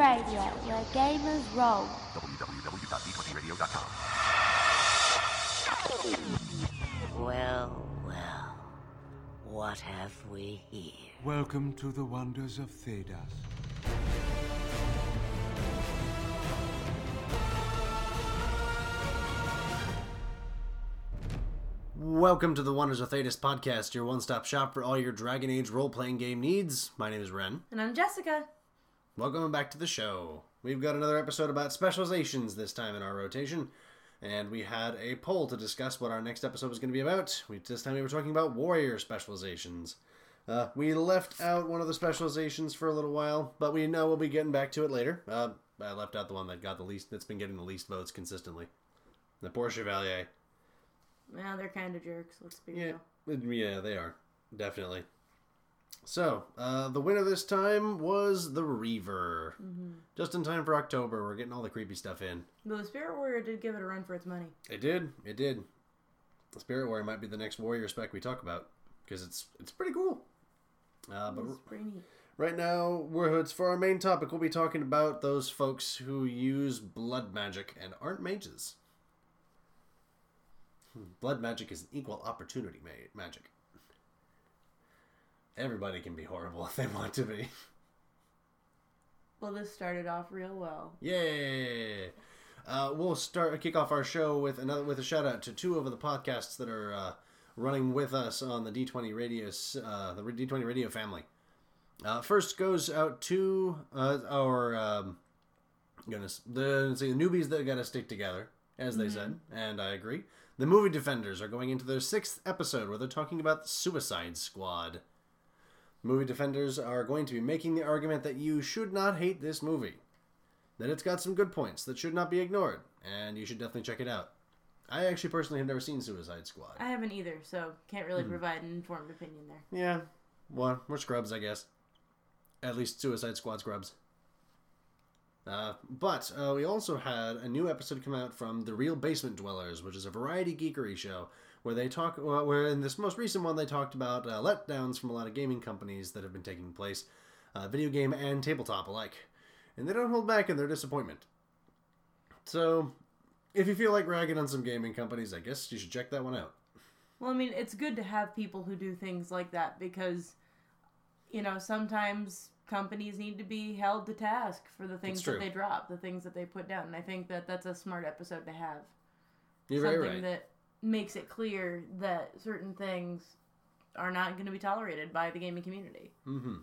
Radio, where gamers roll. www.d20radio.com. Well, well, what have we here? Welcome to the wonders of Thedas. Welcome to the Wonders of Thedas podcast, your one stop shop for all your Dragon Age role playing game needs. My name is Ren. And I'm Jessica. Welcome back to the show. We've got another episode about specializations this time in our rotation, and we had a poll to discuss what our next episode was going to be about. We, this time we were talking about warrior specializations. Uh, we left out one of the specializations for a little while, but we know we'll be getting back to it later. Uh, I left out the one that got the least, that's been getting the least votes consistently. The Poor Chevalier. Well, they're kind of jerks. Let's be Yeah, real. yeah, they are definitely. So, uh, the winner this time was the Reaver. Just in time for October, we're getting all the creepy stuff in. But the Spirit Warrior did give it a run for its money. It did, it did. The Spirit Warrior might be the next warrior spec we talk about because it's it's pretty cool. Uh, but pretty neat. right now, we're for our main topic. We'll be talking about those folks who use blood magic and aren't mages. Hmm, Blood magic is an equal opportunity ma- magic. Everybody can be horrible if they want to be. Well, this started off real well. Yay! Uh, we'll start kick off our show with another with a shout out to two of the podcasts that are uh, running with us on the D20 Radio uh, the D20 Radio family. Uh, first goes out to uh, our um, goodness the, the newbies that got to stick together, as they said, and I agree. The movie defenders are going into their sixth episode where they're talking about the Suicide Squad. Movie defenders are going to be making the argument that you should not hate this movie that it's got some good points that should not be ignored, and you should definitely check it out. I actually personally have never seen Suicide Squad. I haven't either, so can't really Hmm. provide an informed opinion there. Yeah, well, we're scrubs, I guess. At least Suicide Squad scrubs. Uh, but uh, we also had a new episode come out from The Real Basement Dwellers, which is a variety geekery show where they talk. Well, where in this most recent one they talked about uh, letdowns from a lot of gaming companies that have been taking place, uh, video game and tabletop alike, and they don't hold back in their disappointment. So, if you feel like ragging on some gaming companies, I guess you should check that one out. Well, I mean, it's good to have people who do things like that because, you know, sometimes companies need to be held to task for the things that they drop, the things that they put down. And I think that that's a smart episode to have. You're Something very right. that makes it clear that certain things are not going to be tolerated by the gaming community. Mm-hmm.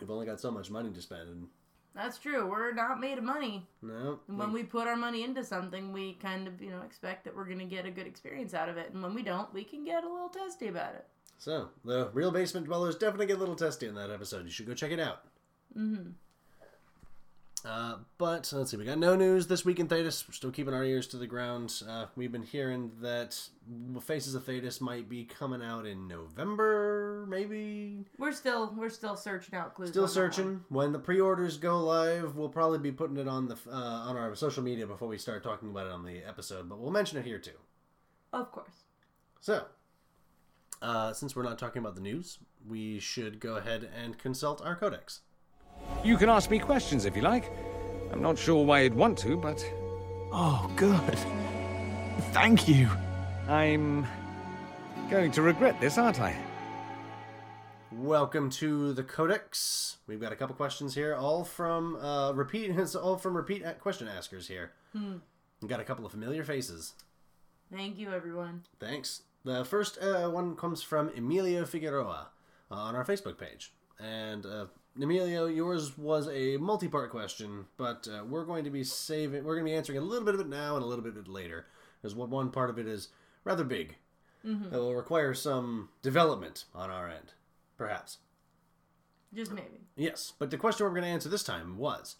We've only got so much money to spend, and That's true. We're not made of money. no. And when we put our money into something, we kind of, you know, expect that we're going to get a good experience out of it. And when we don't, we can get a little testy about it. So, the Real Basement Dwellers definitely get a little testy in that episode. You should go check it out. Mm-hmm. Uh, but let's see, we got no news this week in Thedas. We're still keeping our ears to the ground. Uh, we've been hearing that Faces of Thedas might be coming out in November, maybe. We're still we're still searching out clues. Still on that one. searching. When the pre-orders go live, we'll probably be putting it on the uh, on our social media before we start talking about it on the episode. But we'll mention it here too. Of course. So, uh, since we're not talking about the news, we should go ahead and consult our codex. You can ask me questions if you like. I'm not sure why you'd want to, but Oh, good. Thank you. I'm going to regret this, aren't I? Welcome to the Codex. We've got a couple questions here, all from uh, repeat. It's all from repeat a- question askers here. We've got a couple of familiar faces. Thank you, everyone. Thanks. The first uh, one comes from Emilio Figueroa uh, on our Facebook page, and uh, Emilio, yours was a multi-part question, but uh, we're going to be saving. We're going to be answering a little bit of it now and a little bit of it later, because one one part of it is rather big. It will require some development on our end, perhaps. Just maybe. Yes, but the question we're going to answer this time was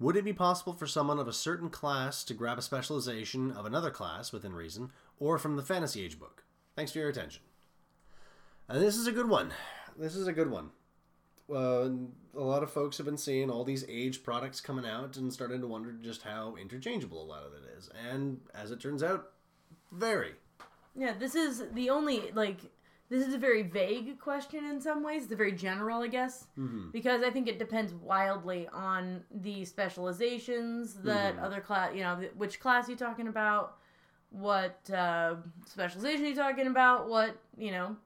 Would it be possible for someone of a certain class to grab a specialization of another class within reason, or from the Fantasy Age book? Thanks for your attention. And this is a good one. This is a good one. Uh, a lot of folks have been seeing all these age products coming out and starting to wonder just how interchangeable a lot of it is. And as it turns out, very. Yeah, this is the only like this is a very vague question in some ways. It's very general, I guess, Mm-hmm. because I think it depends wildly on the specializations that Mm-hmm. other class, you know, which class you're talking about, what uh, specialization you're talking about, what you know.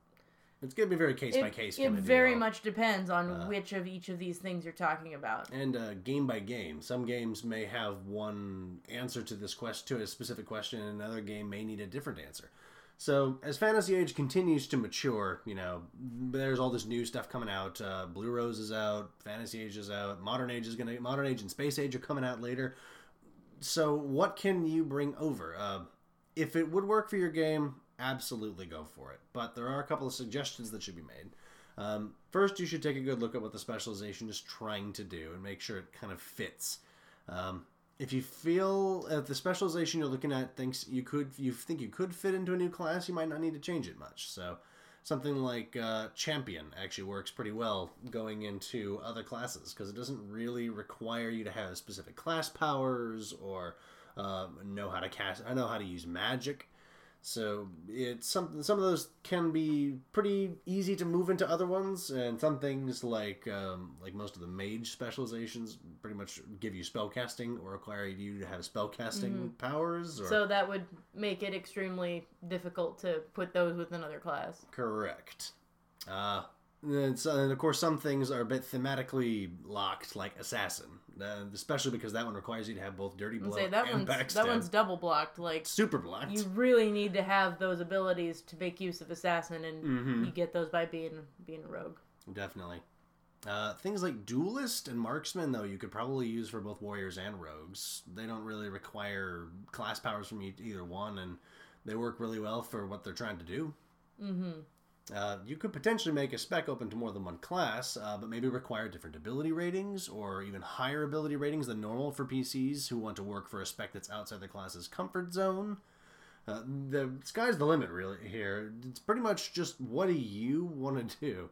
It's gonna be very case by case. it very deal. much depends on Uh, which of each of these things you're talking about. and uh, game by game. Some games may have one answer to this question to a specific question, and another game may need a different answer. So as Fantasy Age continues to mature, you know, there's all this new stuff coming out. Uh, Blue Rose is out, Fantasy Age is out, Modern Age is gonna, Modern Age and Space Age are coming out later. So what can you bring over? Uh, if it would work for your game, absolutely go for it. But there are a couple of suggestions that should be made. Um, first, you should take a good look at what the specialization is trying to do and make sure it kind of fits. Um, if you feel if the specialization you're looking at thinks you could, you think you could fit into a new class, you might not need to change it much. So, something like uh, champion actually works pretty well going into other classes because it doesn't really require you to have specific class powers or uh, know how to cast. I know how to use magic. So it's some some of those can be pretty easy to move into other ones, and some things like um, like most of the mage specializations pretty much give you spellcasting or require you to have spellcasting powers. Or... So that would make it extremely difficult to put those with another class. Correct. Uh, and, so, and of course, some things are a bit thematically locked, like assassin, uh, especially because that one requires you to have both dirty blow say that and one's backstab. that one's double blocked. Like super blocked. you really need to have those abilities to make use of assassin, and Mm-hmm. you get those by being being a rogue. Definitely. Uh, things like duelist and marksman, though, you could probably use for both warriors and rogues. They don't really require class powers from either one, and they work really well for what they're trying to do. Mm-hmm. Uh, you could potentially make a spec open to more than one class, uh, but maybe require different ability ratings or even higher ability ratings than normal for PCs who want to work for a spec that's outside the class's comfort zone. Uh, the sky's the limit, really. Here, it's pretty much just what do you want to do,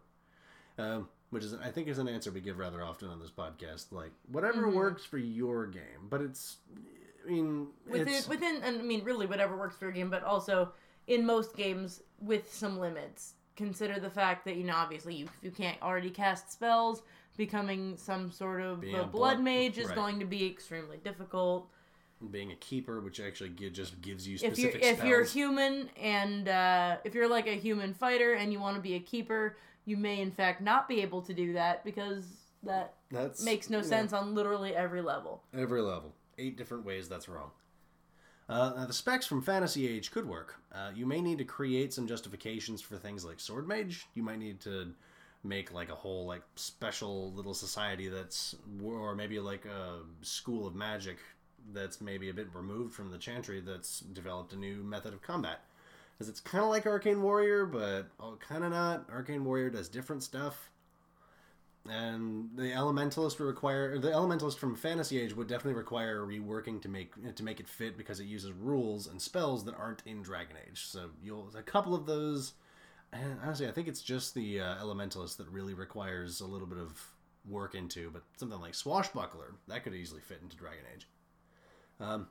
um, which is I think is an answer we give rather often on this podcast. Like whatever works for your game, but it's, I mean, Within it's, within, and I mean, really, whatever works for your game, but also in most games with some limits. Consider the fact that you know, obviously, you you can't already cast spells. Becoming some sort of Being a a blood blood- mage is right. going to be extremely difficult. being a keeper, which actually gi- just gives you if you're specific if you're human and uh, if you're like a human fighter and you want to be a keeper, you may in fact not be able to do that because that That's makes no you know, sense on literally every level. Every level. Eight different ways that's wrong. Uh, the specs from Fantasy Age could work. Uh, you may need to create some justifications for things like Sword Mage. You might need to make like a whole like special little society that's or maybe like a school of magic that's maybe a bit removed from the chantry that's developed a new method of combat because it's kind of like arcane warrior but kind of not arcane warrior does different stuff and the elementalist would require the elementalist from fantasy age would definitely require reworking to make to make it fit because it uses rules and spells that aren't in dragon age. So you'll a couple of those and honestly i think it's just the uh, elementalist that really requires a little bit of work into but something like swashbuckler that could easily fit into dragon age. Um,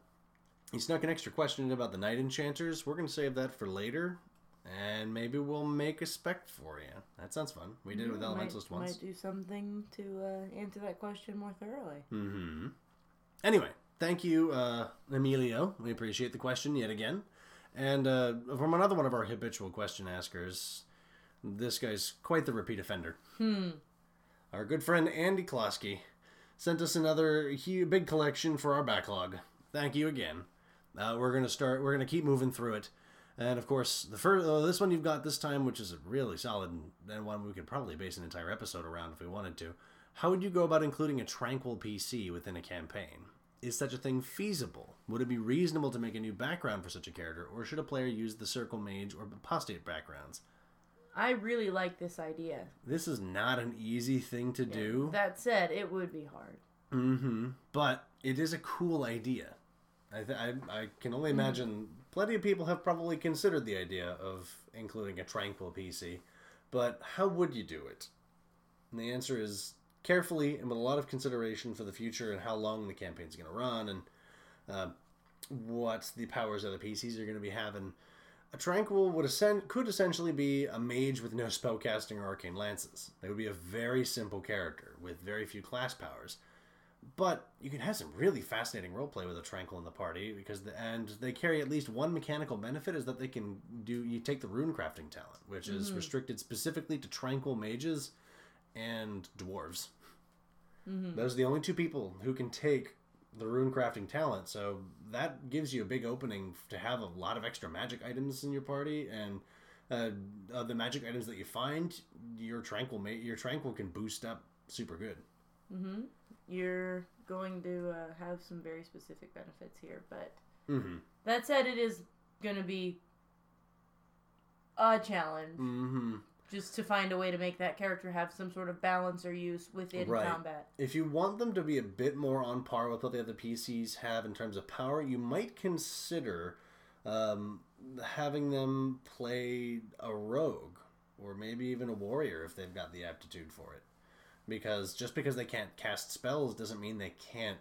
he snuck an extra question about the knight enchanters. We're going to save that for later and maybe we'll make a spec for you. That sounds fun. We did it with might, Elementalist once. Might do something to uh, answer that question more thoroughly. hmm Anyway, thank you, uh, Emilio. We appreciate the question yet again. And uh, from another one of our habitual question askers, this guy's quite the repeat offender. Hmm. Our good friend Andy Klosky sent us another huge, big collection for our backlog. Thank you again. Uh, we're gonna start. We're gonna keep moving through it, and of course, the first uh, this one you've got this time, which is a really solid and one we could probably base an entire episode around if we wanted to. How would you go about including a tranquil PC within a campaign? Is such a thing feasible? Would it be reasonable to make a new background for such a character, or should a player use the circle mage or apostate backgrounds? I really like this idea. This is not an easy thing to do. That said, it would be hard. Mm-hmm. But it is a cool idea. I, th- I, I can only imagine plenty of people have probably considered the idea of including a tranquil PC. But how would you do it? And the answer is carefully and with a lot of consideration for the future and how long the campaign's going to run and uh, what the powers of the PCs are going to be having. A Tranquil would ascend, could essentially be a mage with no spellcasting or arcane lances. They would be a very simple character with very few class powers. But you can have some really fascinating roleplay with a Tranquil in the party because the, and they carry at least one mechanical benefit is that they can do you take the rune crafting talent, which is restricted specifically to Tranquil mages and dwarves. Those are the only two people who can take the rune crafting talent. So that gives you a big opening to have a lot of extra magic items in your party, and uh, uh, the magic items that you find, your tranquil ma- your tranquil can boost up super good. You're going to uh, have some very specific benefits here, but Mm-hmm. that said, it is going to be a challenge Mm-hmm. just to find a way to make that character have some sort of balance or use within Right. combat. If you want them to be a bit more on par with what the other PCs have in terms of power, you might consider um, having them play a rogue or maybe even a warrior if they've got the aptitude for it. Because just because they can't cast spells doesn't mean they can't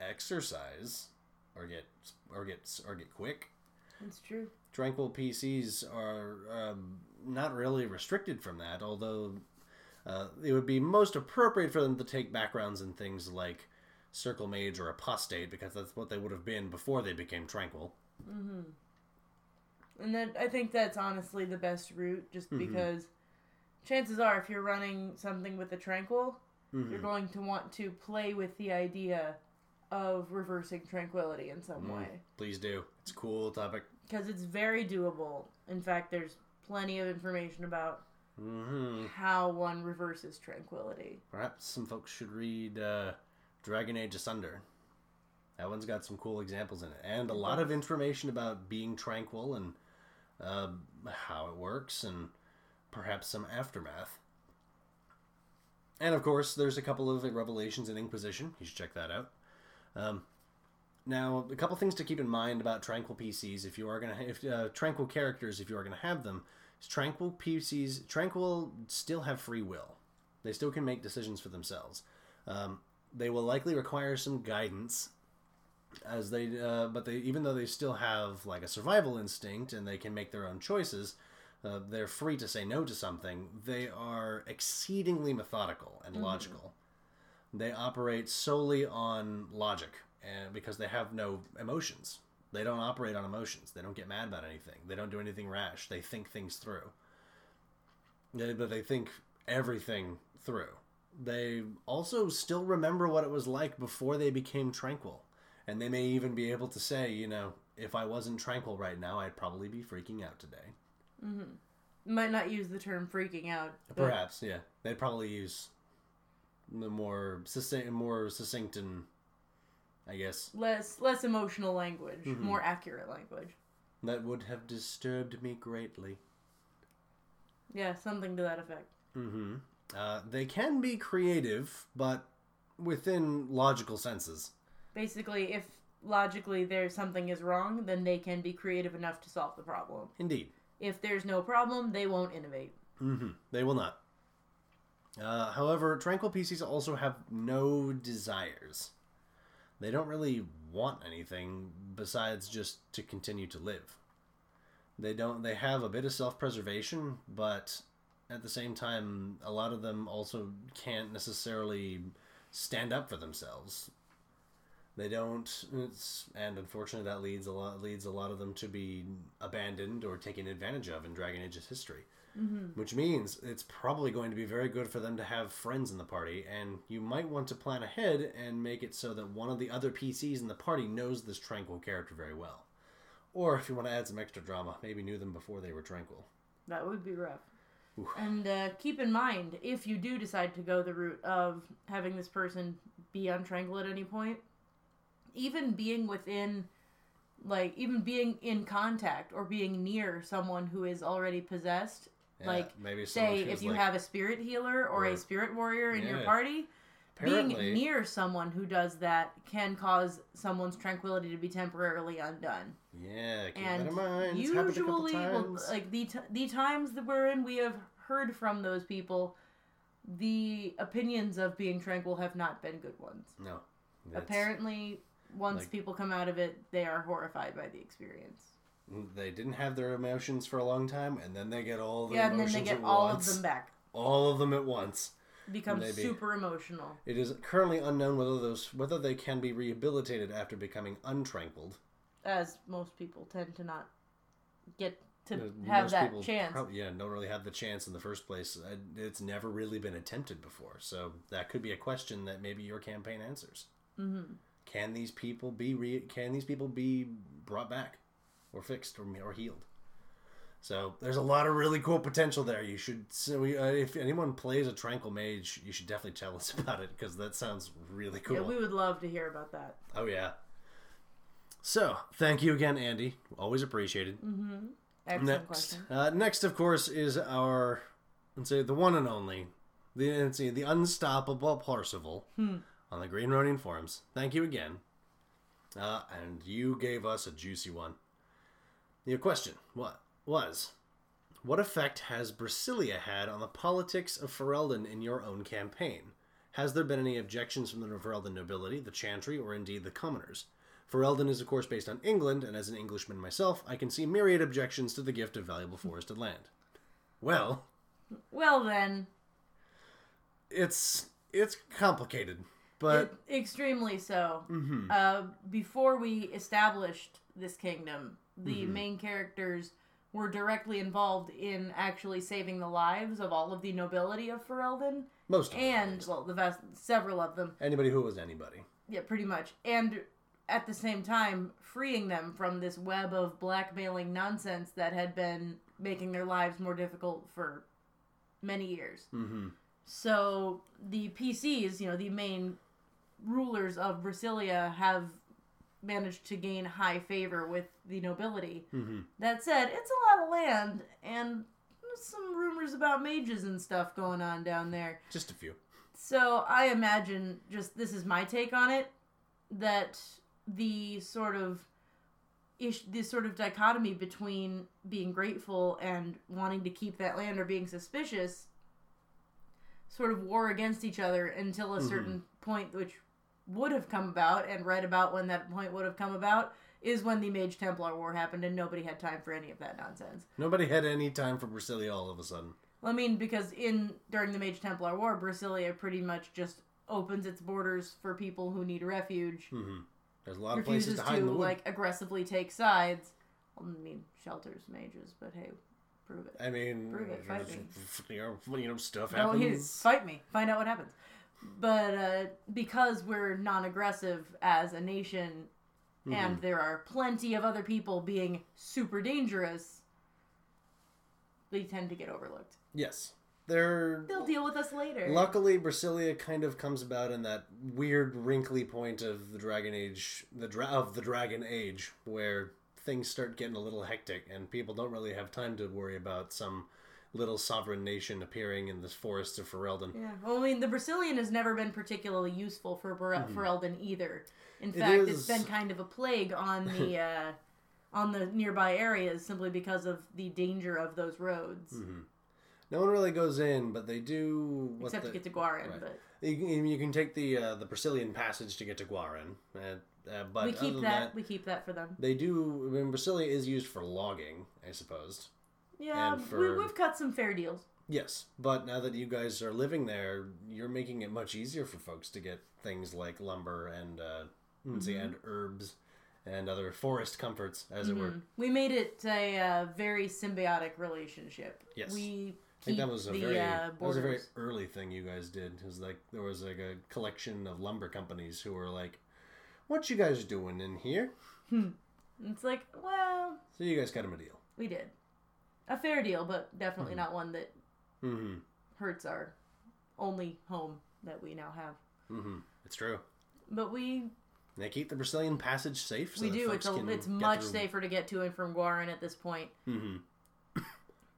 exercise or get or get or get quick. It's true. Tranquil PCs are um, not really restricted from that, although uh, it would be most appropriate for them to take backgrounds in things like Circle Mage or Apostate, because that's what they would have been before they became Tranquil. And then I think that's honestly the best route, just Mm-hmm. because chances are, if you're running something with a tranquil, Mm-hmm. you're going to want to play with the idea of reversing tranquility in some Mm. way Please do. It's a cool topic. because it's very doable. In fact, there's plenty of information about hmm how one reverses tranquility. Perhaps some folks should read uh, Dragon Age Asunder. That one's got some cool examples in it, and a lot of information about being tranquil and uh, how it works, and perhaps some aftermath. And of course, there's a couple of revelations in Inquisition. You should check that out. Um, now, a couple things to keep in mind about tranquil PCs if you are gonna if uh, tranquil characters if you are gonna have them. Tranquil PCs tranquil still have free will. They still can make decisions for themselves. Um, they will likely require some guidance, as they. Uh, but they, even though they still have like a survival instinct and they can make their own choices, uh, they're free to say no to something. They are exceedingly methodical and logical. They operate solely on logic, and because they have no emotions. They don't operate on emotions. They don't get mad about anything. They don't do anything rash. They think things through. They, but they think everything through. They also still remember what it was like before they became tranquil. And they may even be able to say, you know, if I wasn't tranquil right now, I'd probably be freaking out today. Might not use the term freaking out. but Perhaps, yeah. They'd probably use the more succinct, more succinct and, I guess, Less less emotional language, Mm-hmm. more accurate language. that would have disturbed me greatly. Yeah, something to that effect. Mm-hmm. Uh, they can be creative, but within logical senses. Basically, if logically there's something is wrong, then they can be creative enough to solve the problem. Indeed. If there's no problem, they won't innovate. hmm They will not. Uh, however, tranquil PCs also have no desires. They don't really want anything besides just to continue to live. They don't. They have a bit of self-preservation, but at the same time, a lot of them also can't necessarily stand up for themselves. They don't, it's, and unfortunately, that leads a lot leads a lot of them to be abandoned or taken advantage of in Dragon Age's history which means it's probably going to be very good for them to have friends in the party and you might want to plan ahead and make it so that one of the other PCs in the party knows this tranquil character very well. Or if you want to add some extra drama, maybe knew them before they were tranquil. That would be rough. And uh, keep in mind, if you do decide to go the route of having this person be untranquil at any point, even being within, like, even being in contact or being near someone who is already possessed, Yeah, like, maybe say, if you like- have a spirit healer or a spirit warrior in your party, Apparently, being near someone who does that can cause someone's tranquility to be temporarily undone. Yeah, and that in mind. It's happened a couple usually well, like the t- the times that we're in we have heard from those people the opinions of being tranquil have not been good ones. No, apparently once like- people come out of it they are horrified by the experience they didn't have their emotions for a long time, and then they get all the yeah, and then they get all once. of them back. All of them at once. Become super emotional. It is currently unknown whether those whether they can be rehabilitated after becoming untranquiled. As most people tend to not get to Uh, have most that chance. yeah, don't really have the chance in the first place. Uh, It's never really been attempted before, so that could be a question that maybe your campaign answers. Mm-hmm. Can these people be re- Can these people be brought back, or fixed, or or healed? So there's a lot of really cool potential there. You should, so we, uh, if anyone plays a tranquil mage, you should definitely tell us about it because that sounds really cool. Yeah, we would love to hear about that. Oh yeah. So thank you again, Andy. Always appreciated. Excellent Next, question. uh, next, of course, is our let's say the one and only the let's see, the unstoppable Parsival on the Green Ronin forums. Thank you again, uh, and you gave us a juicy one. Your question what was what effect has Brasilia had on the politics of Ferelden in your own campaign? Has there been any objections from the Ferelden nobility, the Chantry, or indeed the commoners? Ferelden is, of course, based on England, and as an Englishman myself, I can see myriad objections to the gift of valuable forested land. Well, Well then, it's it's complicated, but it- extremely so. Mm-hmm. Uh, before we established this kingdom, the Mm-hmm. main characters were directly involved in actually saving the lives of all of the nobility of Ferelden, most of them, and well, the vast several of them. anybody who was anybody. Yeah, pretty much. And at the same time, freeing them from this web of blackmailing nonsense that had been making their lives more difficult for many years. Mm-hmm. So the PCs, you know, the main rulers of Brasilia, have managed to gain high favor with the nobility. Mm-hmm. That said, it's a lot of land and some rumors about mages and stuff going on down there. Just a few. So I imagine just this is my take on it that the sort of ish this sort of dichotomy between being grateful and wanting to keep that land or being suspicious sort of war against each other until a certain point which would have come about and read about when that point would have come about is when the Mage Templar War happened and nobody had time for any of that nonsense. Nobody had any time for Brasilia all of a sudden. Well, I mean, because in during the Mage Templar War, Brasilia pretty much just opens its borders for people who need refuge, mm-hmm. There's a lot of places to hide to in the wood. like aggressively take sides. I mean, shelters mages, but hey, prove it. I mean, Prove it, fight me. you know, stuff No, he- fight me. Find out what happens. But uh, because we're non-aggressive as a nation, Mm-hmm. and there are plenty of other people being super dangerous, they tend to get overlooked. Yes, they're They'll deal with us later. Luckily, Brasilia kind of comes about in that weird, wrinkly point of the Dragon Age, the dra- of the Dragon Age, where things start getting a little hectic, and people don't really have time to worry about some little sovereign nation appearing in the forests of Ferelden. Yeah, well, I mean, the Brecilian has never been particularly useful for Ber- Ferelden either. In It fact, is- it's been kind of a plague on the uh, on the nearby areas simply because of the danger of those roads. No one really goes in, but they do. What Except the, to get to Gwaren, right. but You can, you can take the uh, the Brecilian passage to get to Gwaren, uh, uh, but we keep than that, We keep that for them. They do. I mean, Brasilia is used for logging, I suppose. Yeah, And we, we've cut some fair deals. Yes, but now that you guys are living there, you're making it much easier for folks to get things like lumber and uh, Mm-hmm. and herbs and other forest comforts, as it were. We made it a uh, very symbiotic relationship. Yes. we I think that was a the very uh, that was a very early thing you guys did. Is like there was like a collection of lumber companies who were like, "What you guys doing in here?" It's like, well, So you guys got him a deal. we did a fair deal, but definitely Mm-hmm. not one that Mm-hmm. hurts our only home that we now have. Mm-hmm. It's true. But we They keep the Brecilian passage safe. So we do. It's a, it's much through. safer to get to and from Gwaren at this point. Mm-hmm.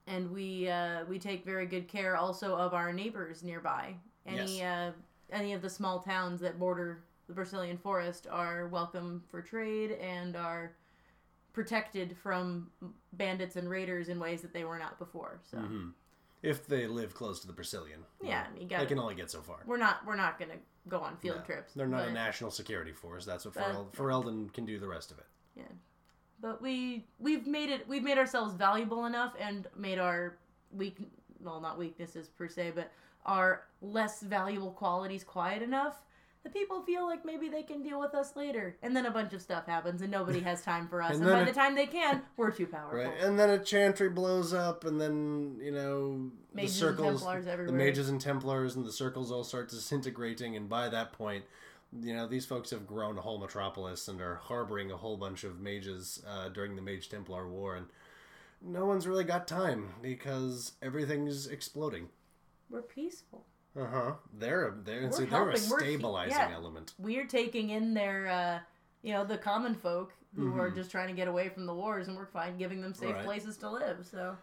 and we uh, we take very good care also of our neighbors nearby. Any uh, any of the small towns that border the Brecilian forest are welcome for trade and are protected from bandits and raiders in ways that they were not before. So Mm-hmm. If they live close to the Brecilian. yeah, you got They can only get so far. we're not we're not gonna go on field No, trips. They're not a national security force. That's what But- Ferel- Ferelden can do the rest of it. Yeah. but we we've made it we've made ourselves valuable enough and made our weak well not weaknesses per se but our less valuable qualities quiet enough that people feel like maybe they can deal with us later. And then a bunch of stuff happens and nobody has time for us. And and, by it- the time they can we're too powerful. Right, and then a chantry blows up, and then you know Mages the and circles, the mages and Templars, and the circles all start disintegrating. And by that point, you know these folks have grown a whole metropolis and are harboring a whole bunch of mages uh, during the Mage Templar War, and no one's really got time because everything's exploding. we're peaceful Uh huh. They're a, they're see, they're a helping, we're- stabilizing yeah. element. we're taking in their uh you know the common folk who are just trying to get away from the wars and we're fine giving them safe Mm-hmm. Right. places to live so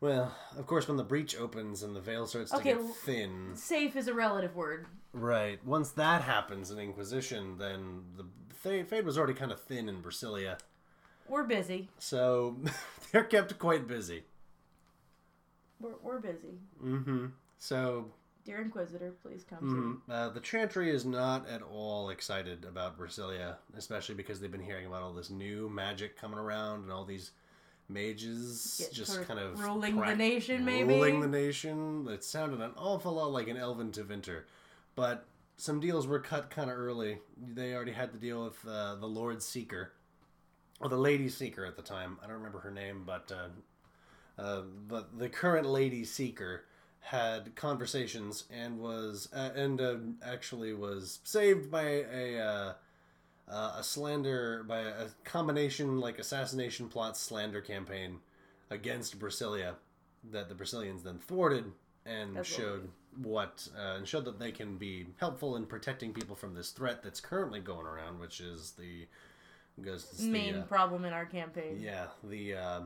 Well, of course, when the breach opens and the veil starts to Okay, get thin, safe is a relative word Right. Once that happens in Inquisition, then the Th- Fade was already kind of thin in Brasilia, we're busy so they're kept quite busy. we're, we're busy Mm-hmm. So dear inquisitor please come mhm. uh, the Chantry is not at all excited about Brasilia, especially because they've been hearing about all this new magic coming around and all these mages Get just sort of kind of ruling the nation, maybe? ruling the nation. It sounded an awful lot like an Elven Tevinter, but some deals were cut kind of early. They already had to deal with uh, the Lord Seeker, or the Lady Seeker at the time. I don't remember her name, but uh, uh, but the current Lady Seeker had conversations and was uh, and uh, actually was saved by a. Uh, uh, a slander by a combination like assassination plot slander campaign against Brasilia that the Brazilians then thwarted and That's showed what uh, and showed that they can be helpful in protecting people from this threat that's currently going around, which is the it's the, main uh, problem in our campaign yeah the uh,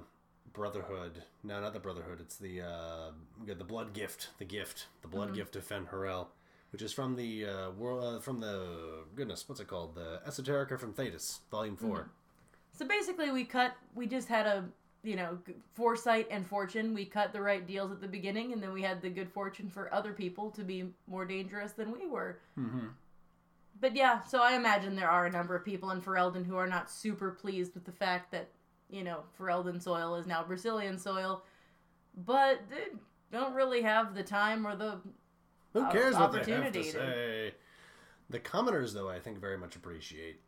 Brotherhood. No, not the Brotherhood. It's the uh, the Blood Gift. The gift. The Blood Mm-hmm. Gift of Fen Harel, which is from the uh, world uh, from the goodness. What's it called? The Esoterica from Thedas, Volume 4 Mm-hmm. So basically, we cut. We just had a you know foresight and fortune. We cut the right deals at the beginning, and then we had the good fortune for other people to be more dangerous than we were. Mm-hmm. But yeah, so I imagine there are a number of people in Ferelden who are not super pleased with the fact that you know Ferelden soil is now Brazilian soil, but they don't really have the time or the Who uh, cares what they have to opportunity to- say? The commoners, though, I think very much appreciate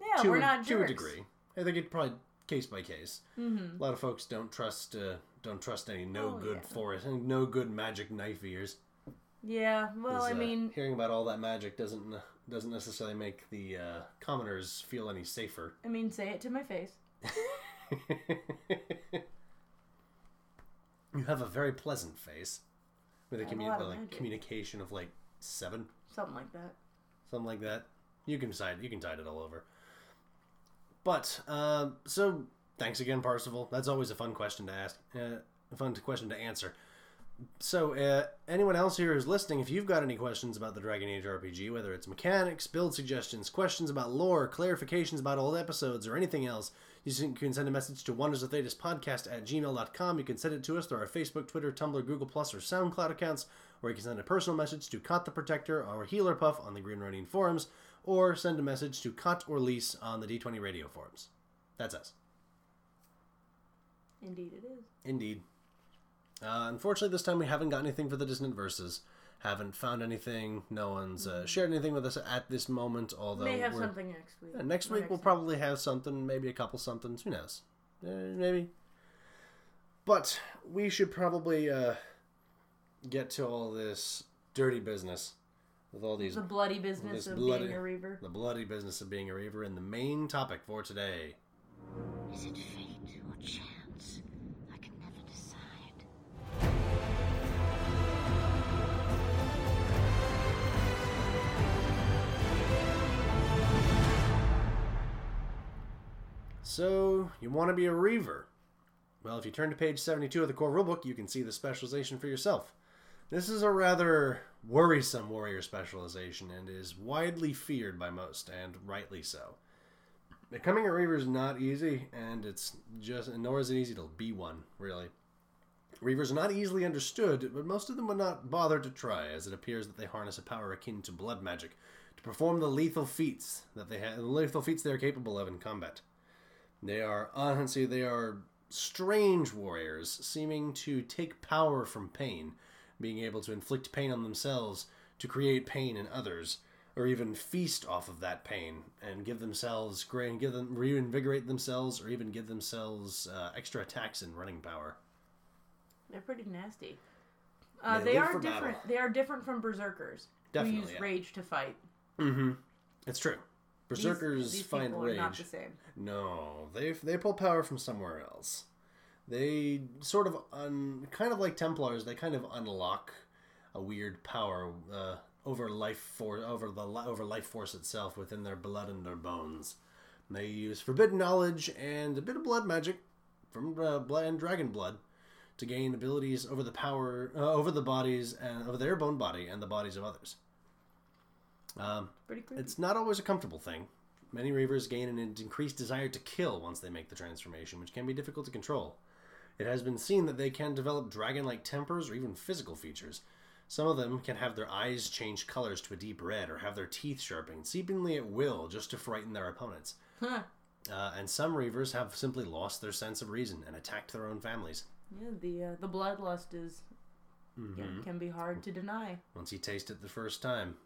yeah. to, we're a, not to a degree. I think it probably case by case. Mm-hmm. A lot of folks don't trust uh, don't trust any no Oh, good yeah. forest no good magic knife ears. Yeah, well, I uh, mean, hearing about all that magic doesn't doesn't necessarily make the uh, commoners feel any safer. I mean, say it to my face. you have a very pleasant face with a, have a commu- like magic. communication of like seven, Something like that. something like that. You can decide. You can tide it all over. But uh, so thanks again, Parsival. That's always a fun question to ask. Uh, a fun question to answer. So, uh, anyone else here who's listening, if you've got any questions about the Dragon Age RPG, whether it's mechanics, build suggestions, questions about lore, clarifications about old episodes, or anything else, you can- send a message to Wonders of Thedas podcast at gmail.com. You can send it to us through our Facebook, Twitter, Tumblr, Google, Plus, or SoundCloud accounts, or you can send a personal message to Kot the Protector or Healer Puff on the Green Ronin forums, or send a message to Kot or Lisse on the D20 Radio forums. That's us. Indeed, it is. Indeed. Uh, unfortunately, this time we haven't got anything for the Dissonant Verses. Haven't found anything. No one's uh, shared anything with us at this moment. Although May have we're- something next week. Yeah, next Or week we'll time. probably have something, maybe a couple somethings. Who knows? Uh, maybe. But we should probably uh, get to all this dirty business with all these the bloody business this of bloody- being a reaver. the bloody business of being a reaver, and the main topic for today. Is it fate or chance? So, you want to be a Reaver? Well, if you turn to page 72 of the core rulebook, you can see the specialization for yourself. This is a rather worrisome warrior specialization and is widely feared by most, and rightly so. Becoming a Reaver is not easy, and it's just, nor is it easy to be one, really. Reavers are not easily understood, but most of them would not bother to try, as it appears that they harness a power akin to blood magic to perform the lethal feats that they have, the lethal feats they are capable of in combat. They are honestly they are strange warriors, seeming to take power from pain, being able to inflict pain on themselves to create pain in others, or even feast off of that pain and give themselves great, give them reinvigorate themselves, or even give themselves uh, extra attacks and running power. They're pretty nasty. Uh, They they are different. battle. They are different from berserkers Definitely, who use yeah. rage to fight. Mm-hmm. It's true. These- Berserkers these find people rage. Are not the same. No, they they pull power from somewhere else. They sort of un, kind of like Templars. They kind of unlock a weird power uh, over life force over the over life force itself within their blood and their bones. They use forbidden knowledge and a bit of blood magic from uh, blood and dragon blood to gain abilities over the power uh, over the bodies and over their bone body and the bodies of others. Um, Pretty creepy. it's not always a comfortable thing. Many Reavers gain an increased desire to kill once they make the transformation, which can be difficult to control. It has been seen that they can develop dragon like tempers or even physical features. Some of them can have their eyes change colors to a deep red or have their teeth sharpened, seemingly at will, just to frighten their opponents. Huh. Uh, and some Reavers have simply lost their sense of reason and attacked their own families. Yeah, the uh, the bloodlust is Mm-hmm. can, can be hard to deny. Once you taste it the first time,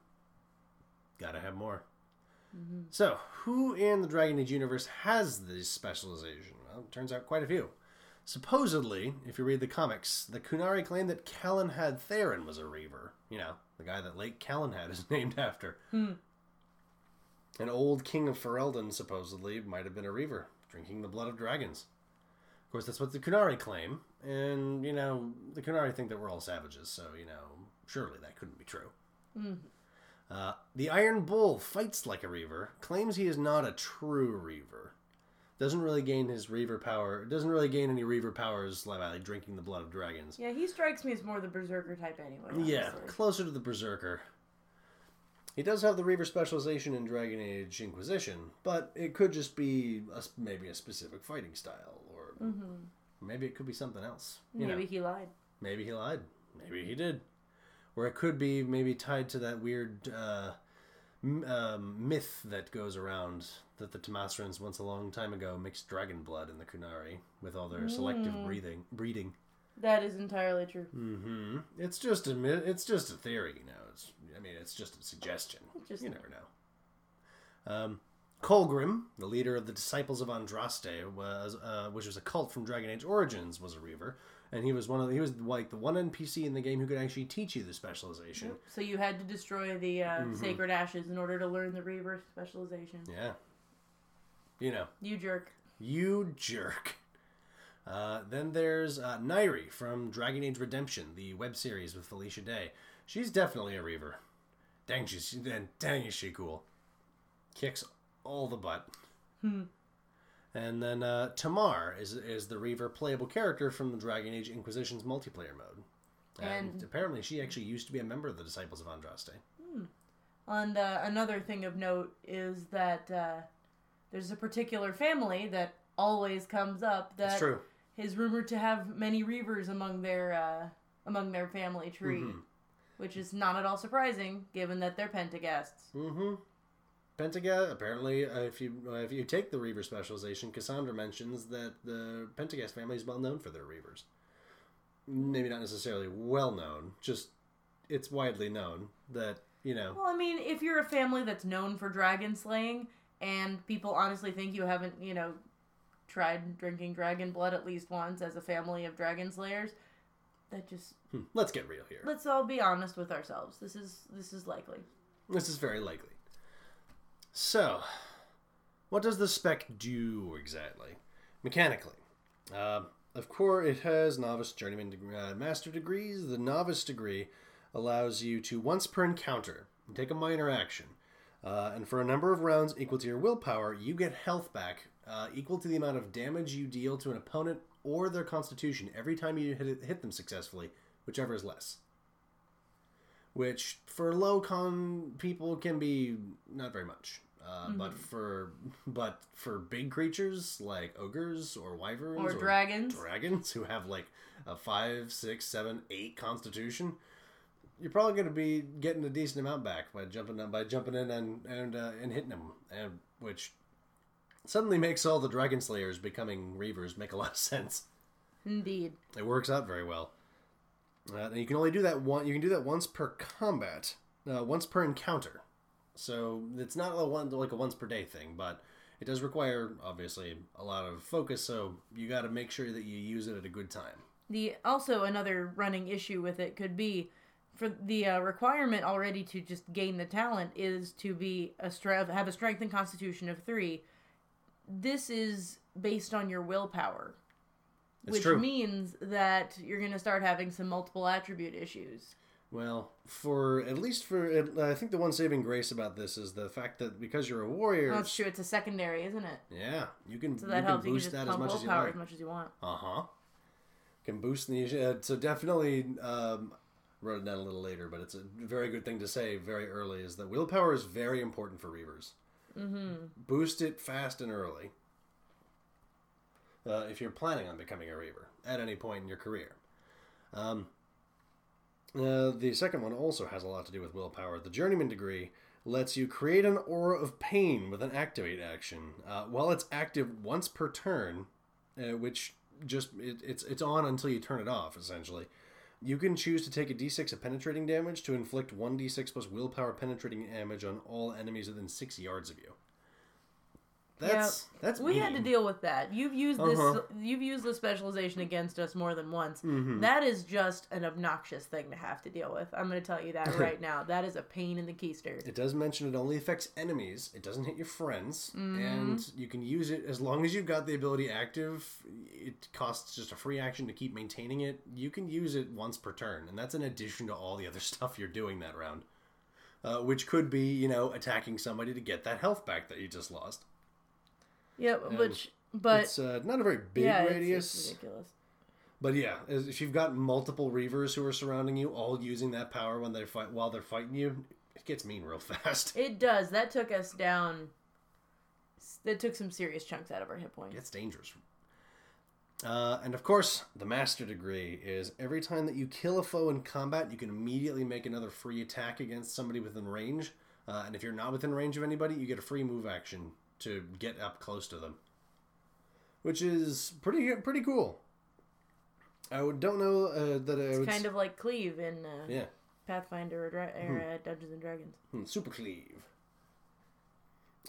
gotta have more. So, who in the Dragon Age universe has this specialization? Well, it turns out quite a few. Supposedly, if you read the comics, the Qunari claim that Calenhad Theirin was a Reaver. You know, the guy that Lake Calenhad is named after. Hmm. An old king of Ferelden supposedly might have been a Reaver, drinking the blood of dragons. Of course, that's what the Qunari claim, and, you know, the Qunari think that we're all savages, so, you know, surely that couldn't be true. Hmm. Uh, the Iron Bull fights like a Reaver, claims he is not a true Reaver. Doesn't really gain his Reaver power, doesn't really gain any Reaver powers like, by drinking the blood of dragons. Yeah, he strikes me as more the berserker type anyway. Yeah, closer to the Berserker. He does have the Reaver specialization in Dragon Age Inquisition, but it could just be a, maybe a specific fighting style, or maybe it could be something else. You Maybe know, he lied. maybe he lied. Maybe he did. Or it could be maybe tied to that weird uh, m- um, myth that goes around that the Tamassrans once a long time ago mixed dragon blood in the Qunari with all their selective breathing breeding. That is entirely true. hmm It's just a it's just a theory, you know. It's I mean it's just a suggestion. Just you never know. Um, Kolgrim, the leader of the Disciples of Andraste, was uh, which was a cult from Dragon Age Origins, was a Reaver, and he was one of the, he was like the one NPC in the game who could actually teach you the specialization. So you had to destroy the uh, Mm-hmm. sacred ashes in order to learn the Reaver specialization. Yeah, you know, You jerk. you jerk. Uh, then there's uh, Nairi from Dragon Age Redemption, the web series with Felicia Day. She's definitely a Reaver. Dang, she's then dang is she cool. Kicks all the butt. And then uh, Tamar is is the Reaver playable character from the Dragon Age Inquisition's multiplayer mode. And, And- apparently, she actually used to be a member of the Disciples of Andraste. And uh, another thing of note is that uh, there's a particular family that always comes up that is rumored to have many Reavers among their uh, among their family tree, Mm-hmm. which is not at all surprising given that they're Pentaghasts. Mm-hmm. Pentaghast. Apparently, uh, if you uh, if you take the Reaver specialization, Cassandra mentions that the Pentaghast family is well known for their Reavers. Maybe not necessarily well known, just it's widely known that you know. Well, I mean, if you're a family that's known for dragon slaying, and people honestly think you haven't, you know, tried drinking dragon blood at least once as a family of dragon slayers, that just Hmm, let's get real here. let's all be honest with ourselves. This is this is likely. This is very likely. So, what does the spec do exactly? Mechanically, uh, of course, it has novice, journeyman, uh, master degrees. The novice degree allows you to once per encounter take a minor action, uh, and for a number of rounds equal to your willpower, you get health back uh, equal to the amount of damage you deal to an opponent or their constitution every time you hit, hit them successfully, whichever is less which for low con people can be not very much. Uh, But for but for big creatures like ogres or wyverns Or dragons. dragons who have like a five, six, seven, eight constitution, you're probably going to be getting a decent amount back by jumping by jumping in and and uh, and hitting them, and which suddenly makes all the Dragon Slayers becoming Reavers make a lot of sense. Indeed. It works out very well. Uh, and you can only do that one. You can do that once per combat, uh, once per encounter. So it's not a one like a once per day thing, but it does require obviously a lot of focus. So you got to make sure that you use it at a good time. The also another running issue with it could be for the uh, requirement already to just gain the talent is to be a stre- have a strength and constitution of three. This is based on your willpower, It's which true. means that you're going to start having some multiple attribute issues. Well, for at least for I think the one saving grace about this is the fact that because you're a warrior, Oh, it's true. It's a secondary, isn't it? yeah, you can So you that can helps. You can boost just that as much as you like. as much as you want. Uh huh. Can boost the uh, so definitely um, wrote it down a little later, but it's a very good thing to say very early is that willpower is very important for Reavers. Mm-hmm. Boost it fast and early. Uh, if you're planning on becoming a Reaver at any point in your career. Um, uh, the second one also has a lot to do with willpower. The Journeyman degree lets you create an aura of pain with an activate action. Uh, while it's active once per turn, uh, which just it, it's it's on until you turn it off. Essentially, you can choose to take a d6 of penetrating damage to inflict one d6 plus willpower penetrating damage on all enemies within six yards of you. That's that's we had to deal with that. You've used this. Uh-huh. You've used the specialization against us more than once. Mm-hmm. That is just an obnoxious thing to have to deal with. I'm going to tell you that right now. That is a pain in the keister. It does mention it only affects enemies. It doesn't hit your friends, Mm-hmm. and you can use it as long as you've got the ability active. It costs just a free action to keep maintaining it. You can use it once per turn, and that's in addition to all the other stuff you're doing that round, uh, which could be you know attacking somebody to get that health back that you just lost. Yeah, which but it's uh, not a very big yeah, radius, It's, ridiculous. but yeah, if you've got multiple reavers who are surrounding you, all using that power when they fight while they're fighting you, it gets mean real fast. It does. That took us down. That took some serious chunks out of our hit points. It's dangerous. Uh, and of course, the master degree is every time that you kill a foe in combat, you can immediately make another free attack against somebody within range. Uh, and if you're not within range of anybody, you get a free move action to get up close to them, which is pretty pretty cool. I would- don't know uh, that I would It's kind of like Cleave in uh, yeah Pathfinder or, Dra- or uh, Dungeons and Dragons. Hmm, super cleave.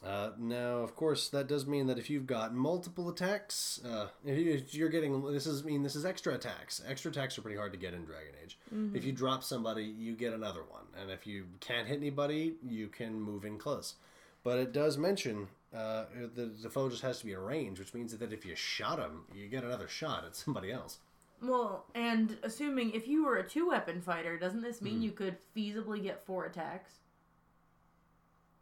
Uh, now, of course, that does mean that if you've got multiple attacks, uh, if, you, if you're getting this is mean this is extra attacks. Extra attacks are pretty hard to get in Dragon Age. If you drop somebody, you get another one, and if you can't hit anybody, you can move in close. But it does mention uh, the the foe just has to be in range, which means that if you shot him, you get another shot at somebody else. Well, and assuming if you were a two weapon fighter, doesn't this Hmm. mean you could feasibly get four attacks?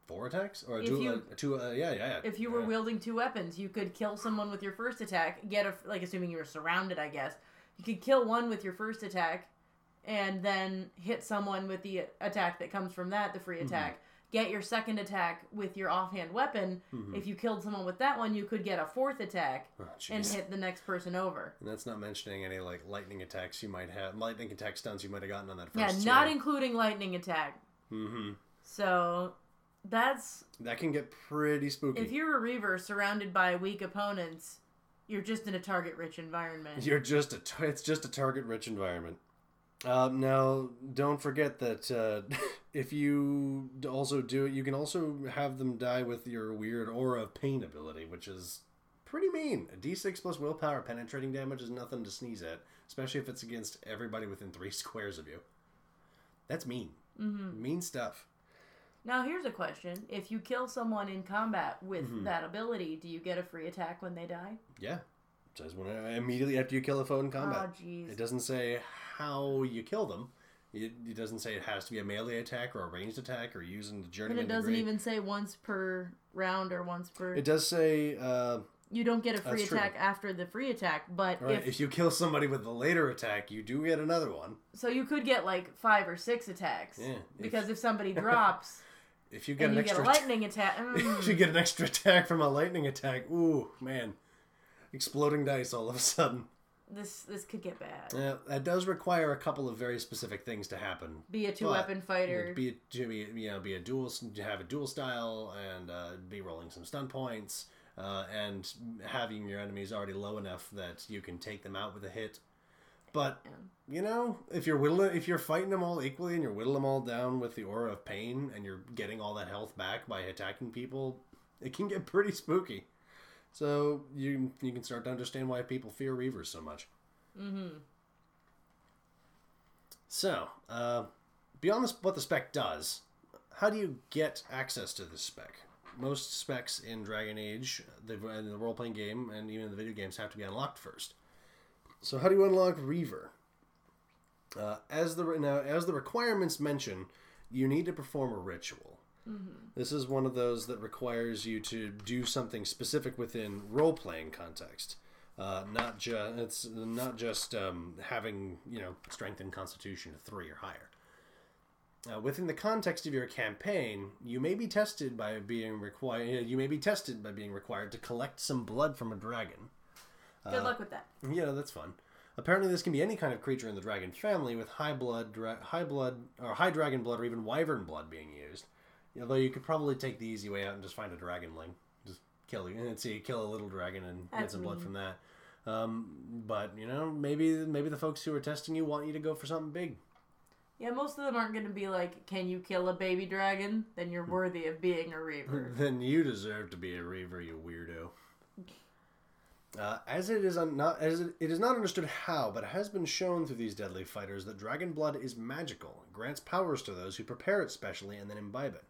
Four attacks or two, you- a two uh, yeah yeah yeah. If you were yeah. wielding two weapons, you could kill someone with your first attack, get a like assuming you were surrounded, I guess. You could kill one with your first attack and then hit someone with the attack that comes from that, the free Mm-hmm. Get your second attack with your offhand weapon. Mm-hmm. If you killed someone with that one, you could get a fourth attack Oh, and hit the next person over. And that's not mentioning any like lightning attacks you might have, lightning attack stunts you might have gotten on that first. Yeah, not including lightning attack. hmm So that's That can get pretty spooky. if you're a reaver surrounded by weak opponents, you're just in a target rich environment. You're just a t- it's just a target rich environment. Um, now, don't forget that uh, if you also do it, you can also have them die with your weird aura of pain ability, which is pretty mean. A d6 plus willpower penetrating damage is nothing to sneeze at, especially if it's against everybody within three squares of you. That's mean. Mm-hmm. Mean stuff. Now here's a question: If you kill someone in combat with Mm-hmm. that ability, do you get a free attack when they die? Yeah. It says when immediately after you kill a foe in combat. Oh, jeez. It doesn't say how you kill them. It, it doesn't say it has to be a melee attack or a ranged attack or using the And journeyman it doesn't even say once per round or once per. It does say, uh, you don't get a free That's true. attack after the free attack, but right, if, if you kill somebody with the later attack, you do get another one. so, you could get like five or six attacks. Yeah, Because if somebody drops If you get and an you get extra, a lightning attack, if you mm, get an extra attack from a lightning attack, ooh man, exploding dice all of a sudden. This this could get bad. Yeah, that does require a couple of very specific things to happen. Be a two weapon fighter. Be to be you know be a dual have a dual style and uh, be rolling some stun points. uh, and having your enemies already low enough that you can take them out with a hit. But you know, if you're whittling, if you're fighting them all equally and you're whittling them all down with the aura of pain, and you're getting all that health back by attacking people, it can get pretty spooky. So you you can start to understand why people fear Reavers so much. Mm-hmm. So, uh, beyond this, what the spec does, how do you get access to this spec? Most specs in Dragon Age, the, in the role playing game, and even in the video games, have to be unlocked first. So, how do you unlock Reaver? Uh, as the now, as the requirements mention, you need to perform a ritual. This is one of those that requires you to do something specific within role playing context. Uh, not just it's not just um, having you know strength and constitution three or higher. Uh, within the context of your campaign, you may be tested by being required. You may be tested by being required to collect some blood from a dragon. Good luck with that. Yeah, that's fun. Apparently, this can be any kind of creature in the dragon family, with high blood, dra- high blood, or high dragon blood, or even wyvern blood being used. Although you could probably take the easy way out and just find a dragonling, just kill it, and see kill a little dragon and get That's some blood from that. Um, but you know, maybe maybe the folks who are testing you want you to go for something big. Yeah, most of them aren't going to be like, "Can you kill a baby dragon?" Then you're worthy of being a reaver. then you deserve to be a reaver, you weirdo. Uh, as it is un- not as it, it is not understood how, but it has been shown through these deadly fighters that dragon blood is magical. Grants powers to those who prepare it specially and then imbibe it.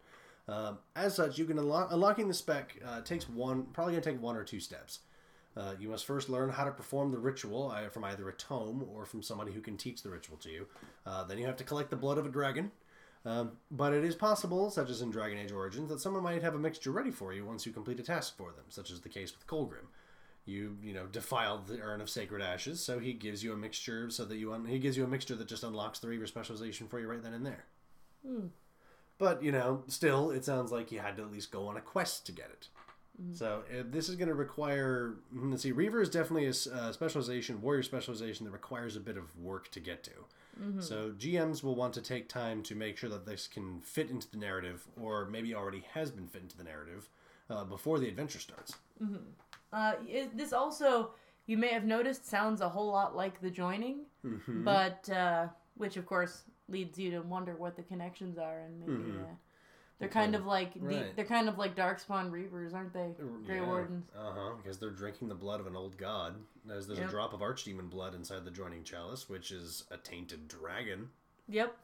Um, as such, you can unlock unlocking the spec uh, takes one probably gonna take one or two steps. Uh, you must first learn how to perform the ritual uh, from either a tome or from somebody who can teach the ritual to you. Uh, then you have to collect the blood of a dragon. Um, but it is possible, such as in Dragon Age Origins, that someone might have a mixture ready for you once you complete a task for them, such as the case with Kolgrim. You, you know, defiled the urn of sacred ashes, so he gives you a mixture, so that you un- he gives you a mixture that just unlocks the Reaver specialization for you right then and there. But you know, still, it sounds like you had to at least go on a quest to get it. So uh, this is going to require. mm, Let's see, Reaver is definitely a uh, specialization, warrior specialization that requires a bit of work to get to. So GMs will want to take time to make sure that this can fit into the narrative, or maybe already has been fit into the narrative uh, before the adventure starts. Uh, it, this also, you may have noticed, sounds a whole lot like the joining, Mm-hmm. but uh, which of course leads you to wonder what the connections are, and maybe uh, they're kind of like the, Mm-hmm. They're kind of like darkspawn reavers, aren't they? Grey Wardens. Uh huh. Because they're drinking the blood of an old god. There's, there's Yep. a drop of archdemon blood inside the joining chalice, which is a tainted dragon. Yep.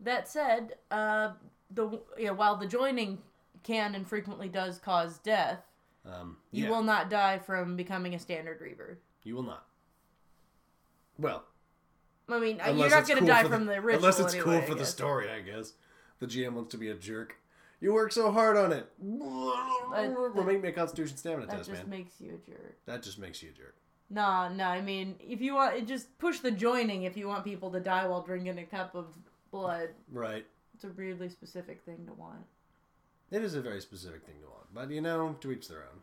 That said, uh, the yeah, while the joining can and frequently does cause death, Um, you will not die from becoming a standard reaver. You will not. Well, I mean, unless you're not going to cool die from the ritual Unless it's anyway, cool for the story, I guess. The GM wants to be a jerk. You work so hard on it. Well, make me a Constitution stamina test, man. That just makes you a jerk. That just makes you a jerk. Nah, no. I mean, if you want, just push the joining. If you want people to die while drinking a cup of blood, Right. it's a weirdly specific thing to want. It is a very specific thing to want, but you know, to each their own.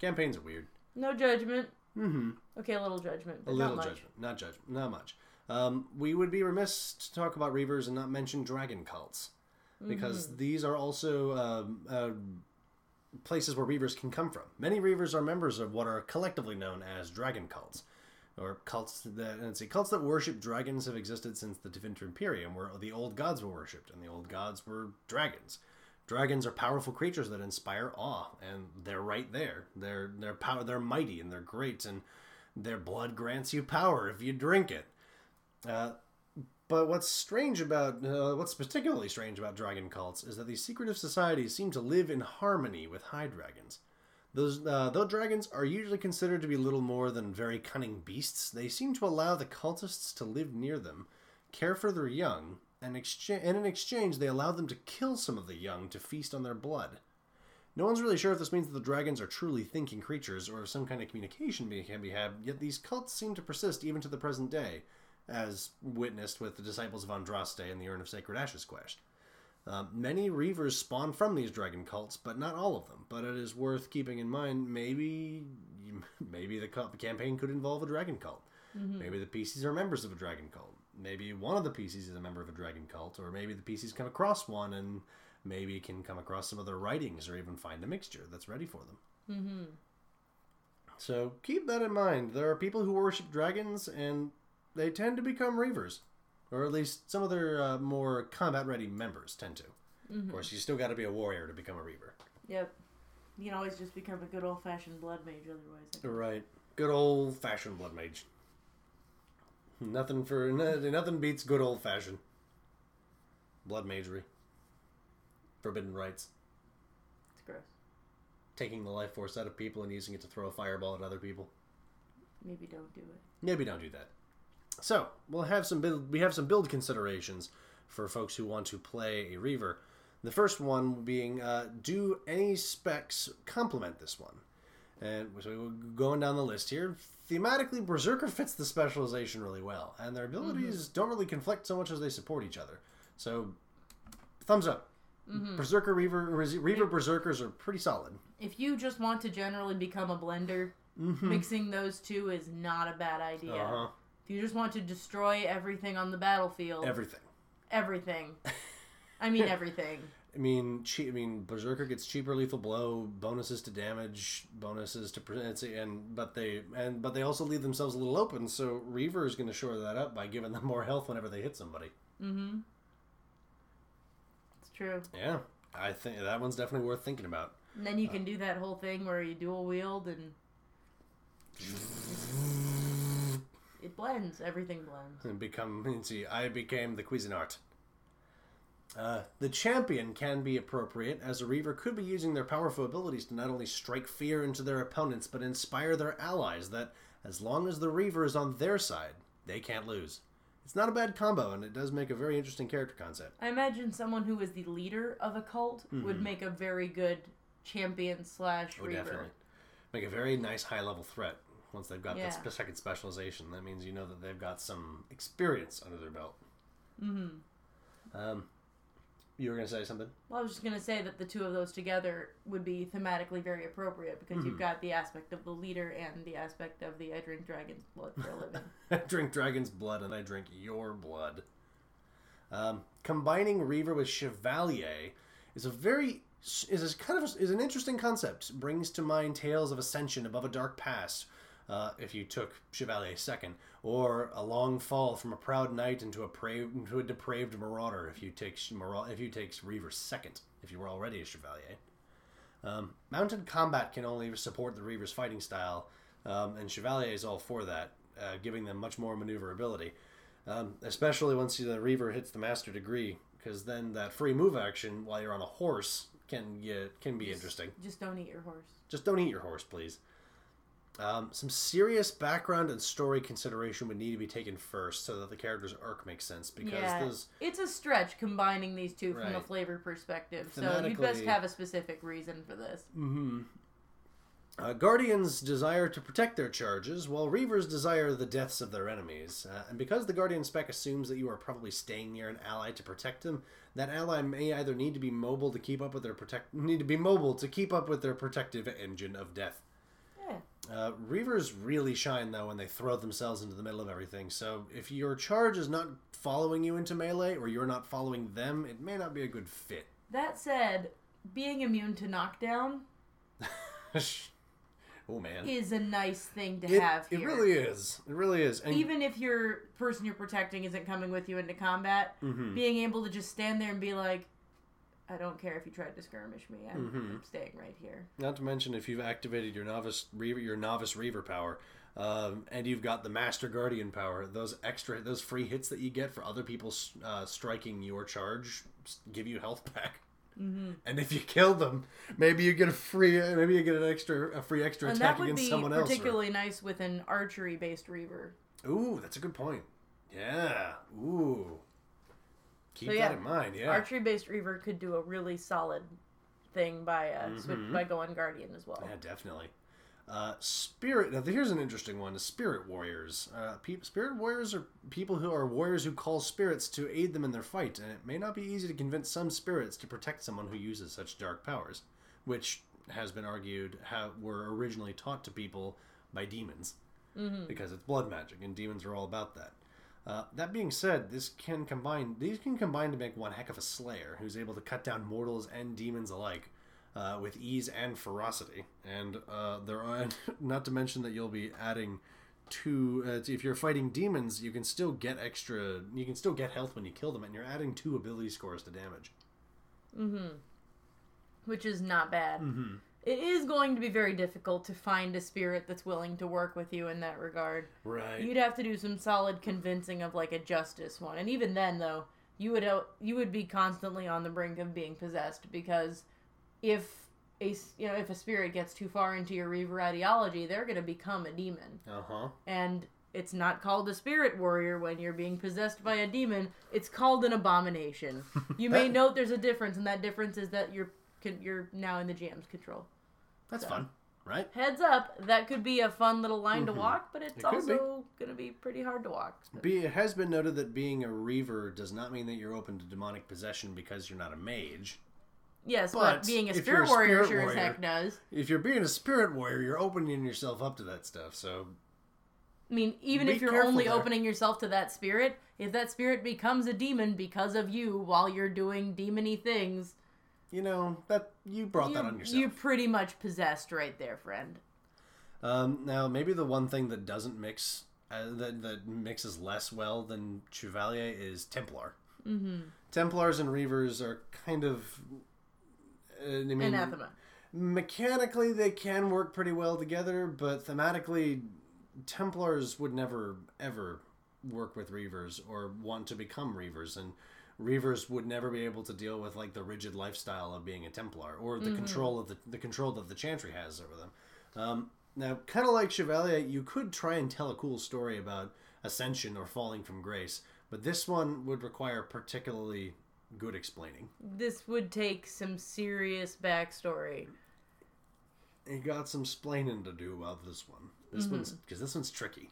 Campaigns are weird. No judgment. Mm-hmm. Okay, a little judgment, A little not much. judgment, not judgment, not much. Um, we would be remiss to talk about reavers and not mention dragon cults, because Mm-hmm. these are also um, uh, places where reavers can come from. Many reavers are members of what are collectively known as dragon cults, or cults that let's see, cults that worship dragons have existed since the Tevinter Imperium, where the old gods were worshipped, and the old gods were dragons. Dragons are powerful creatures that inspire awe, and they're right there. They're they're power. They're mighty and they're great, and their blood grants you power if you drink it. Uh, but what's strange about uh, what's particularly strange about dragon cults is that these secretive societies seem to live in harmony with high dragons. Those uh, though dragons are usually considered to be little more than very cunning beasts, they seem to allow the cultists to live near them, care for their young, and, and in exchange they allow them to kill some of the young to feast on their blood. No one's really sure if this means that the dragons are truly thinking creatures or if some kind of communication can be had, yet these cults seem to persist even to the present day, as witnessed with the disciples of Andraste and the Urn of Sacred Ashes quest. Uh, many Reavers spawn from these dragon cults, but not all of them. But it is worth keeping in mind. Maybe, maybe the, campaign could involve a dragon cult. Maybe the PCs are members of a dragon cult. Maybe one of the PCs is a member of a dragon cult, or maybe the PCs come across one and maybe can come across some of their writings, or even find a mixture that's ready for them. So keep that in mind. There are people who worship dragons, and they tend to become reavers, or at least some of their uh, more combat-ready members tend to. Of course, you still got to be a warrior to become a reaver. Yep. You can always just become a good old fashioned blood mage otherwise. Right. Good old-fashioned blood mage. Nothing for nothing beats good old-fashioned blood magery. Forbidden rites. It's gross. Taking the life force out of people and using it to throw a fireball at other people. Maybe don't do it. Maybe don't do that. So we'll have some build. We have some build considerations for folks who want to play a Reaver. The first one being, uh, do any specs complement this one? And so we're going down the list here. Thematically, Berserker fits the specialization really well, and their abilities don't really conflict so much as they support each other. So, thumbs up. Berserker Reaver Reaver Berserkers are pretty solid. If you just want to generally become a blender, mixing those two is not a bad idea. Uh-huh. If you just want to destroy everything on the battlefield, Everything. everything. I mean everything. I mean, che- I mean, Berserker gets cheaper lethal blow, bonuses to damage, bonuses to presence, and but they and but they also leave themselves a little open. So Reaver is going to shore that up by giving them more health whenever they hit somebody. Mm-hmm. It's true. Yeah, I think that one's definitely worth thinking about. And then you can do that whole thing where you dual wield and it blends. Everything blends. and become see i became the cuisinart uh, the champion can be appropriate as a reaver could be using their powerful abilities to not only strike fear into their opponents but inspire their allies that as long as the reaver is on their side they can't lose it's not a bad combo and it does make a very interesting character concept I imagine someone who is the leader of a cult would make a very good champion slash oh reaver. definitely make a very nice high level threat once they've got Yeah. that second specialization that means you know that they've got some experience under their belt mm-hmm. um, you were going to say something Well, I was just gonna say that the two of those together would be thematically very appropriate because Mm-hmm. you've got the aspect of the leader and the aspect of the I drink dragon's blood for a living. I drink dragon's blood and I drink your blood. Um, combining Reaver with Chevalier is a very is a kind of is an interesting concept. Brings to mind tales of ascension above a dark past. Uh, if you took Chevalier second, or a long fall from a proud knight into a pra- into a depraved marauder. If you take Mara- if you take Reaver second, if you were already a Chevalier. Um, mounted combat can only support the Reaver's fighting style, um, and Chevalier is all for that, uh, giving them much more maneuverability. Um, especially once the Reaver hits the Master Degree, because then that free move action while you're on a horse can get can be interesting. just don't eat your horse. Just don't eat your horse, please. Um, some serious background and story consideration would need to be taken first, so that the character's arc makes sense. Because yeah, those it's a stretch combining these two from a flavor perspective. So you best have a specific reason for this. Uh, Guardians desire to protect their charges, while Reavers desire the deaths of their enemies. Uh, and because the Guardian spec assumes that you are probably staying near an ally to protect them, that ally may either need to be mobile to keep up with their protect need to be mobile to keep up with their protective engine of death. Uh, Reavers really shine though when they throw themselves into the middle of everything. So if your charge is not following you into melee, or you're not following them, it may not be a good fit. That said, being immune to knockdown oh man, is a nice thing to it, have it really is. It really is. And Even if your person you're protecting isn't coming with you into combat, Mm-hmm. being able to just stand there and be like, I don't care if you tried to skirmish me. I'm, Mm-hmm. I'm staying right here. Not to mention if you've activated your novice reaver, your novice reaver power, um, and you've got the master guardian power. Those extra, those free hits that you get for other people uh, striking your charge give you health back. Mm-hmm. And if you kill them, maybe you get a free, maybe you get an extra, a free extra And attack that would against be someone else. or- particularly nice with an archery based reaver. Ooh, that's a good point. Yeah. Ooh. Keep So, that yeah, in mind. Yeah. Archery based reaver could do a really solid thing by uh, switch, by going guardian as well. Mm-hmm. Yeah, definitely. Uh, spirit. Now, here's an interesting one: spirit warriors. Uh, pe- spirit warriors are people who are warriors who call spirits to aid them in their fight, and it may not be easy to convince some spirits to protect someone who uses such dark powers, which has been argued were originally taught to people by demons, mm-hmm. because it's blood magic, and demons are all about that. Uh, that being said, this can combine. These can combine to make one heck of a slayer who's able to cut down mortals and demons alike. uh, with ease and ferocity. And uh, there are not to mention that you'll be adding two. Uh, if you're fighting demons, you can still get extra. You can still get health when you kill them, and you're adding two ability scores to damage. which is not bad. Mm-hmm. It is going to be very difficult to find a spirit that's willing to work with you in that regard. Right. You'd have to do some solid convincing of like a justice one, and even then, though, you would uh, you would be constantly on the brink of being possessed because if a you know if a spirit gets too far into your Reaver ideology, they're going to become a demon, Uh huh. and it's not called a spirit warrior when you're being possessed by a demon. It's called an abomination. You may note there's a difference, and that difference is that you're you're now in the GM's control. That's So. fun, right? Heads up, that could be a fun little line to walk, but it's Mm-hmm. It could be. also going to be pretty hard to walk. Be, it has been noted that being a reaver does not mean that you're open to demonic possession because you're not a mage. Yes, but, But being a spirit you're a warrior spirit sure as heck does. If you're being a spirit warrior, you're opening yourself up to that stuff. So I mean, even Be if you're only there. opening yourself to that spirit, if that spirit becomes a demon because of you while you're doing demony things, you know that you brought that on you, yourself. you're pretty much possessed right there, friend. Um, now, maybe the one thing that doesn't mix, uh, that, that mixes less well than Chevalier is Templar. Mm-hmm. Templars and Reavers are kind of. Uh, I mean, Anathema. Mechanically, they can work pretty well together, but thematically, Templars would never, ever work with Reavers or want to become Reavers. And Reavers would never be able to deal with like the rigid lifestyle of being a Templar or the control of the the control that the Chantry has over them. Um, now, kind of like Chevalier, you could try and tell a cool story about ascension or falling from grace, but this one would require particularly good explaining. This would take some serious backstory. You got some splaining to do about this one. This one's because this one's tricky.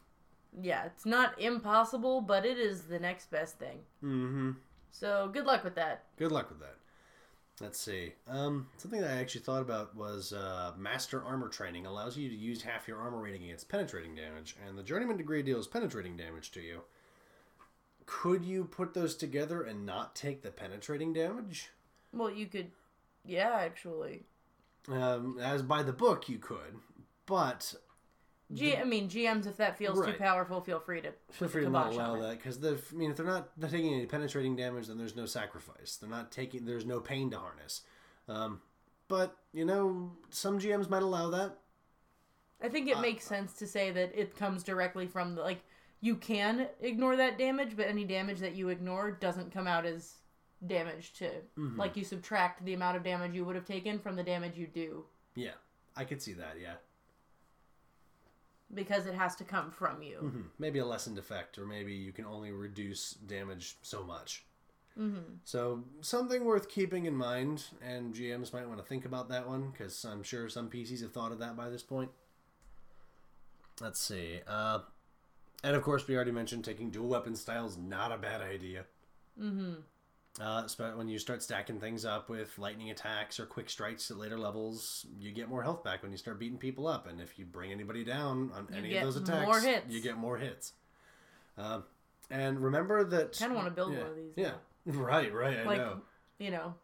Yeah, it's not impossible, but it is the next best thing. Mm-hmm. So good luck with that. Good luck with that. Let's see. Um, something that I actually thought about was uh, master armor training allows you to use half your armor rating against penetrating damage, and the journeyman degree deals penetrating damage to you. Could you put those together and not take the penetrating damage? Well, you could, yeah, actually. Um, as by the book, you could, but G- I mean, GMs, if that feels Right. too powerful, feel free to feel free to not allow that because the I mean if they're not taking any penetrating damage, then there's no sacrifice. They're not taking there's no pain to harness. Um, but you know some GMs might allow that. I think it makes sense to say that it comes directly from the like you can ignore that damage, but any damage that you ignore doesn't come out as damage to Mm-hmm. like you subtract the amount of damage you would have taken from the damage you do Yeah, I could see that. Yeah, because it has to come from you. Hmm, maybe a lessened effect, or maybe you can only reduce damage so much. Mm-hmm. So something worth keeping in mind, and GMs might want to think about that one because I'm sure some PCs have thought of that by this point. Let's see. Uh, and of course, we already mentioned taking dual weapon styles not a bad idea. Mm-hmm. Uh, when you start stacking things up with lightning attacks or quick strikes at later levels, you get more health back when you start beating people up. And if you bring anybody down on any get of those attacks, more hits. you get more hits. Um, and remember that. You kinda wanna build yeah, one of these Yeah, right, right. I Like know. you know,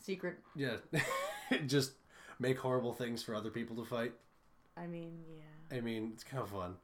secret. Yeah, just make horrible things for other people to fight. I mean, yeah. I mean, it's kind of fun.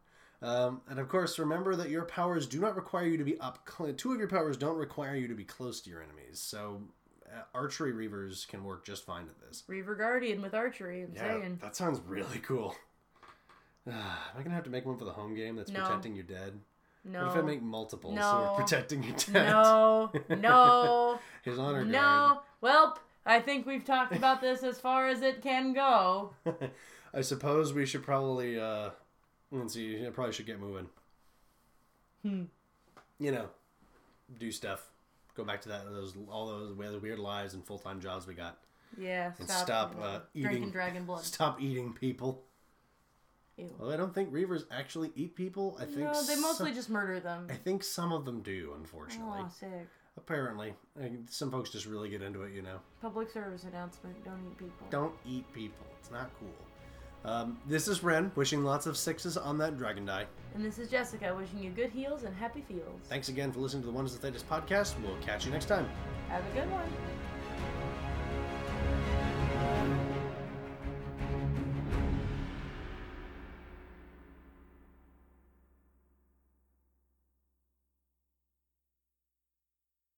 Um, and of course, remember that your powers do not require you to be up. Cl- two of your powers don't require you to be close to your enemies. So, uh, archery reavers can work just fine at this. Reaver Guardian with archery. I'm Yeah, saying. that sounds really cool. am I gonna have to make one for the home game that's No. protecting your dead? No. What if I make multiples so we're protecting your dead? No. No. His honor guard. no. Welp. I think we've talked about this as far as it can go. I suppose we should probably uh let's see, I probably should get moving. Hmm. You know, do stuff. Go back to that those all those weird, lives and full time jobs we got. Yeah. And Stop. stop, you uh, drinking eating dragon blood. Stop eating people. Ew. Well, I don't think reavers actually eat people. I think No, they mostly some, just murder them. I think some of them do, unfortunately. Oh, sick. Apparently, I- some folks just really get into it. You know, Public service announcement. Don't eat people. don't eat people. It's not cool. Um, this is Ren wishing lots of sixes on that dragon die. And this is Jessica wishing you good heals and happy fields. Thanks again for listening to the Wonders of Thedas podcast. We'll catch you next time. Have a good one.